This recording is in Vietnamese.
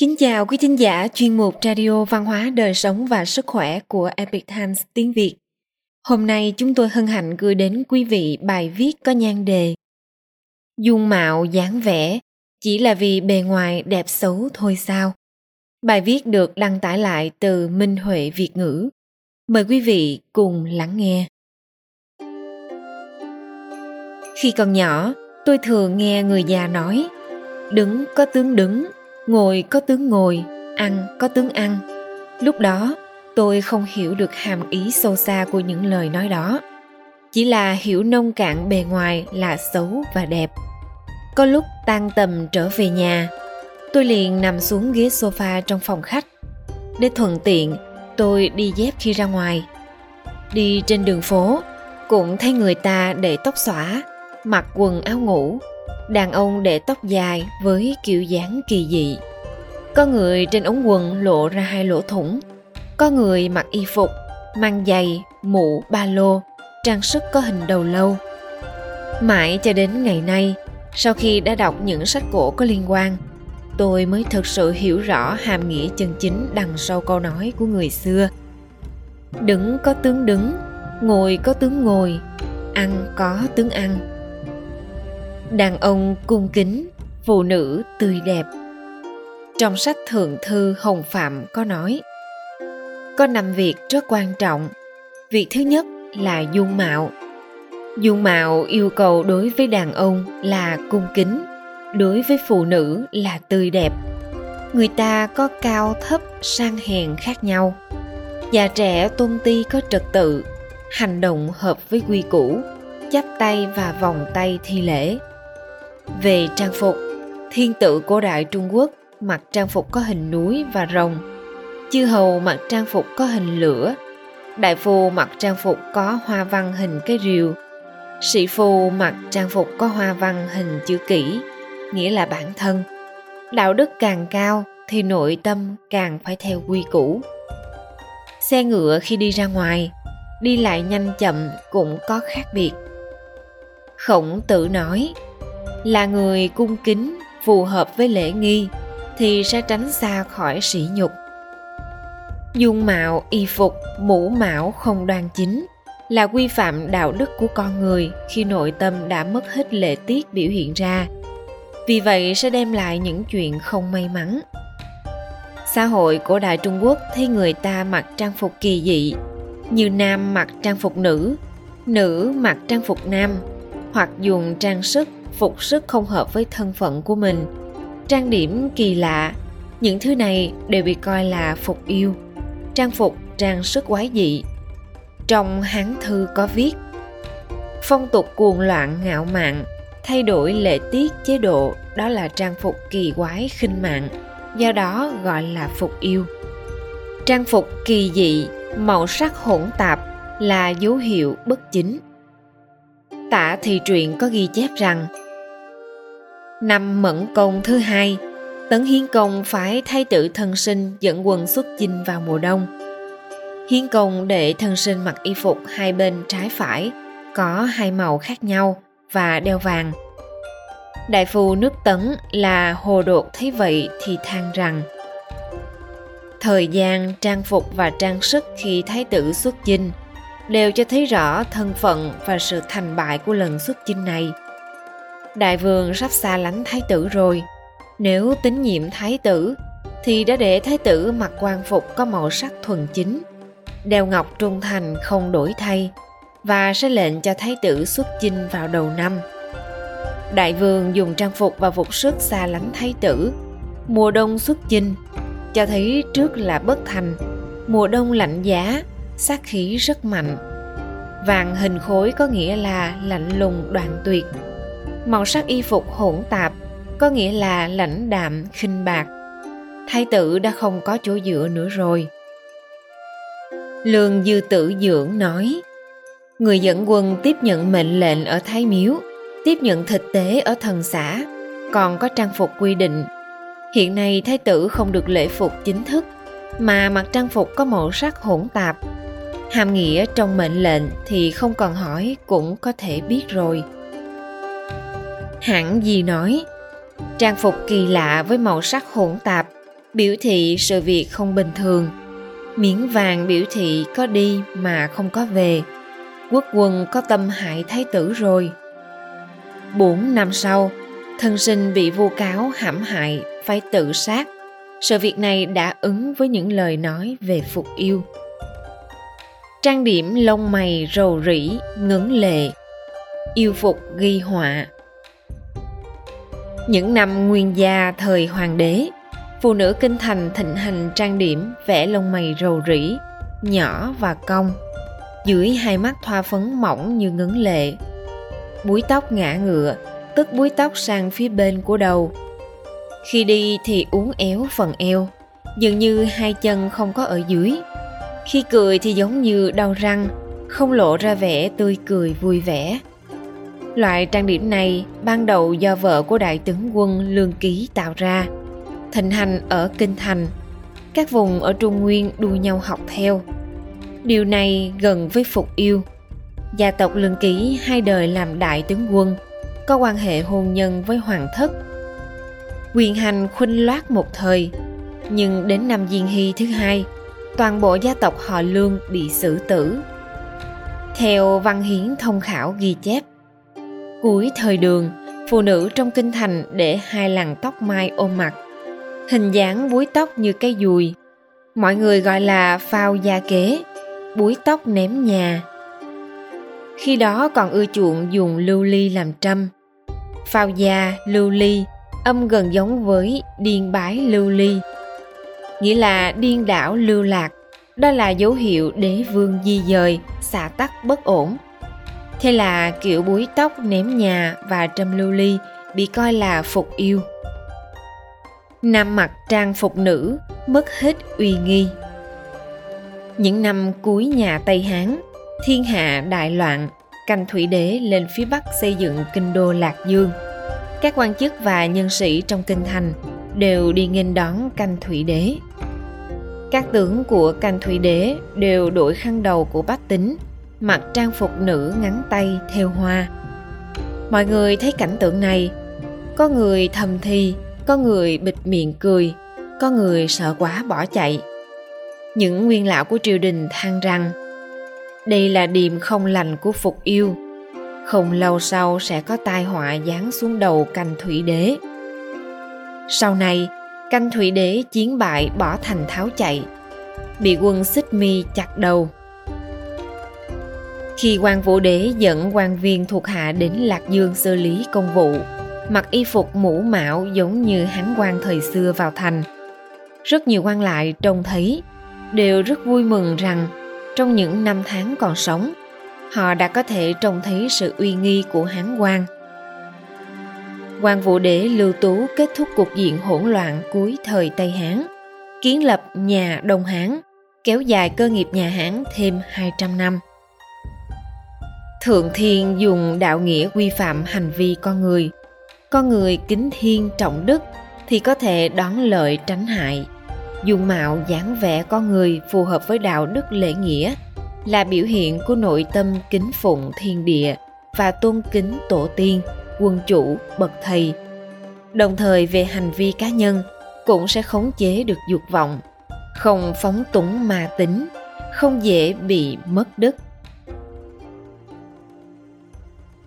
Kính chào quý thính giả chuyên mục Radio Văn hóa Đời sống và Sức khỏe của Epic Times tiếng Việt. Hôm nay chúng tôi hân hạnh gửi đến quý vị bài viết có nhan đề Dung mạo dáng vẻ chỉ là vì bề ngoài đẹp xấu thôi sao? Bài viết được đăng tải lại từ Minh Huệ Việt ngữ. Mời quý vị cùng lắng nghe. Khi còn nhỏ, tôi thường nghe người già nói đứng có tướng đứng ngồi có tướng ngồi, ăn có tướng ăn. Lúc đó, tôi không hiểu được hàm ý sâu xa của những lời nói đó. Chỉ là hiểu nông cạn bề ngoài là xấu và đẹp. Có lúc tan tầm trở về nhà, tôi liền nằm xuống ghế sofa trong phòng khách. Để thuận tiện, tôi đi dép khi ra ngoài. Đi trên đường phố, cũng thấy người ta để tóc xõa, mặc quần áo ngủ đàn ông để tóc dài với kiểu dáng kỳ dị. Có người trên ống quần lộ ra hai lỗ thủng. Có người mặc y phục, mang giày, mũ, ba lô. Trang sức có hình đầu lâu. Mãi cho đến ngày nay, sau khi đã đọc những sách cổ có liên quan, tôi mới thực sự hiểu rõ hàm nghĩa chân chính đằng sau câu nói của người xưa. Đứng có tướng đứng, ngồi có tướng ngồi, ăn có tướng ăn đàn ông cung kính, phụ nữ tươi đẹp. Trong sách thượng thư hồng phạm có nói, có năm việc rất quan trọng. Việc thứ nhất là dung mạo. Dung mạo yêu cầu đối với đàn ông là cung kính, đối với phụ nữ là tươi đẹp. Người ta có cao, thấp, sang hèn khác nhau. Già trẻ tôn ti có trật tự, hành động hợp với quy củ, chắp tay và vòng tay thi lễ về trang phục, thiên tự cổ đại Trung Quốc mặc trang phục có hình núi và rồng, chư hầu mặc trang phục có hình lửa, đại phu mặc trang phục có hoa văn hình cây rìu, sĩ phu mặc trang phục có hoa văn hình chữ kỷ, nghĩa là bản thân. Đạo đức càng cao thì nội tâm càng phải theo quy củ. Xe ngựa khi đi ra ngoài, đi lại nhanh chậm cũng có khác biệt. Khổng tử nói, là người cung kính, phù hợp với lễ nghi, thì sẽ tránh xa khỏi sỉ nhục. Dung mạo, y phục, mũ mão không đoan chính là quy phạm đạo đức của con người khi nội tâm đã mất hết lệ tiết biểu hiện ra. Vì vậy sẽ đem lại những chuyện không may mắn. Xã hội cổ đại trung quốc thấy người ta mặc trang phục kỳ dị, như nam mặc trang phục nữ nữ mặc trang phục nam, hoặc dùng trang sức phục sức không hợp với thân phận của mình. Trang điểm kỳ lạ, những thứ này đều bị coi là phục yêu. Trang phục, trang sức quái dị. Trong hán thư có viết, phong tục cuồng loạn ngạo mạn, thay đổi lệ tiết chế độ, đó là trang phục kỳ quái khinh mạng, do đó gọi là phục yêu. Trang phục kỳ dị, màu sắc hỗn tạp là dấu hiệu bất chính. Tả thị truyện có ghi chép rằng Năm Mẫn Công thứ hai, Tấn Hiến Công phải thay tử thân sinh dẫn quân xuất chinh vào mùa đông. Hiến Công để thân sinh mặc y phục hai bên trái phải, có hai màu khác nhau và đeo vàng. Đại phu nước Tấn là Hồ Đột thấy vậy thì than rằng Thời gian, trang phục và trang sức khi thái tử xuất chinh đều cho thấy rõ thân phận và sự thành bại của lần xuất chinh này – đại vương sắp xa lánh thái tử rồi. Nếu tín nhiệm thái tử, thì đã để thái tử mặc quan phục có màu sắc thuần chính. Đeo ngọc trung thành không đổi thay, và sẽ lệnh cho thái tử xuất chinh vào đầu năm. Đại vương dùng trang phục và phục sức xa lánh thái tử. Mùa đông xuất chinh, cho thấy trước là bất thành. Mùa đông lạnh giá, sát khí rất mạnh. Vàng hình khối có nghĩa là lạnh lùng đoạn tuyệt màu sắc y phục hỗn tạp, có nghĩa là lãnh đạm, khinh bạc. Thái tử đã không có chỗ dựa nữa rồi. Lương dư tử dưỡng nói, người dẫn quân tiếp nhận mệnh lệnh ở thái miếu, tiếp nhận thực tế ở thần xã, còn có trang phục quy định. Hiện nay thái tử không được lễ phục chính thức, mà mặc trang phục có màu sắc hỗn tạp. Hàm nghĩa trong mệnh lệnh thì không cần hỏi cũng có thể biết rồi. Hẳn gì nói, trang phục kỳ lạ với màu sắc hỗn tạp biểu thị sự việc không bình thường. Miếng vàng biểu thị có đi mà không có về. Quốc quân có tâm hại thái tử rồi. Bốn năm sau thân sinh bị vu cáo hãm hại phải tự sát. Sự việc này đã ứng với những lời nói về phục yêu. Trang điểm lông mày rầu rĩ ngấn lệ. Yêu phục ghi họa những năm nguyên gia thời hoàng đế, phụ nữ kinh thành thịnh hành trang điểm, vẽ lông mày rầu rĩ, nhỏ và cong. Dưới hai mắt thoa phấn mỏng như ngấn lệ. Búi tóc ngã ngựa, tức búi tóc sang phía bên của đầu. Khi đi thì uốn éo phần eo, dường như hai chân không có ở dưới. Khi cười thì giống như đau răng, không lộ ra vẻ tươi cười vui vẻ loại trang điểm này ban đầu do vợ của đại tướng quân lương ký tạo ra thịnh hành ở kinh thành. Các vùng ở trung nguyên đua nhau học theo. Điều này gần với phục yêu. Gia tộc lương ký hai đời làm đại tướng quân, có quan hệ hôn nhân với hoàng thất. Quyền hành khuynh loát một thời, nhưng đến năm diên hy thứ hai, toàn bộ gia tộc họ lương bị xử tử. Theo văn hiến thông khảo ghi chép cuối thời đường, phụ nữ trong kinh thành để hai làn tóc mai ôm mặt. Hình dáng búi tóc như cây dùi. Mọi người gọi là phao gia kế, búi tóc ném nhà. Khi đó còn ưa chuộng dùng lưu ly làm trâm. Phao gia, lưu ly, âm gần giống với điên bái lưu ly. Nghĩa là điên đảo lưu lạc, đó là dấu hiệu đế vương di dời, xả tắc bất ổn thế là kiểu búi tóc ném nhà và trâm lưu ly, bị coi là phục yêu. Nam mặc trang phục nữ, mất hết uy nghi. Những năm cuối nhà tây hán, thiên hạ đại loạn, canh thủy đế lên phía bắc xây dựng kinh đô lạc dương. Các quan chức và nhân sĩ trong kinh thành đều đi nghênh đón canh thủy đế. Các tướng của canh thủy đế đều đổi khăn đầu của bách tính mặc trang phục nữ ngắn tay theo hoa. Mọi người thấy cảnh tượng này, có người thầm thì, có người bịt miệng cười, có người sợ quá bỏ chạy. Những nguyên lão của triều đình than rằng, đây là điềm không lành của phục yêu. Không lâu sau sẽ có tai họa giáng xuống đầu canh thủy đế. Sau này, canh thủy đế chiến bại bỏ thành tháo chạy, bị quân xích mi chặt đầu khi quan vũ đế dẫn quan viên thuộc hạ đến lạc dương xử lý công vụ. Mặc y phục mũ mạo giống như hán quan thời xưa vào thành. Rất nhiều quan lại trông thấy, đều rất vui mừng rằng trong những năm tháng còn sống, họ đã có thể trông thấy sự uy nghi của hán quan. Quan vũ đế lưu tú kết thúc cuộc diện hỗn loạn cuối thời tây hán, kiến lập nhà đông hán, kéo dài cơ nghiệp nhà hán thêm 200 năm thượng thiên dùng đạo nghĩa quy phạm hành vi con người. Con người kính thiên trọng đức thì có thể đón lợi tránh hại. Dùng mạo dáng vẻ con người phù hợp với đạo đức lễ nghĩa là biểu hiện của nội tâm kính phụng thiên địa và tôn kính tổ tiên, quân chủ, bậc thầy. Đồng thời về hành vi cá nhân cũng sẽ khống chế được dục vọng, không phóng túng mà tính, không dễ bị mất đức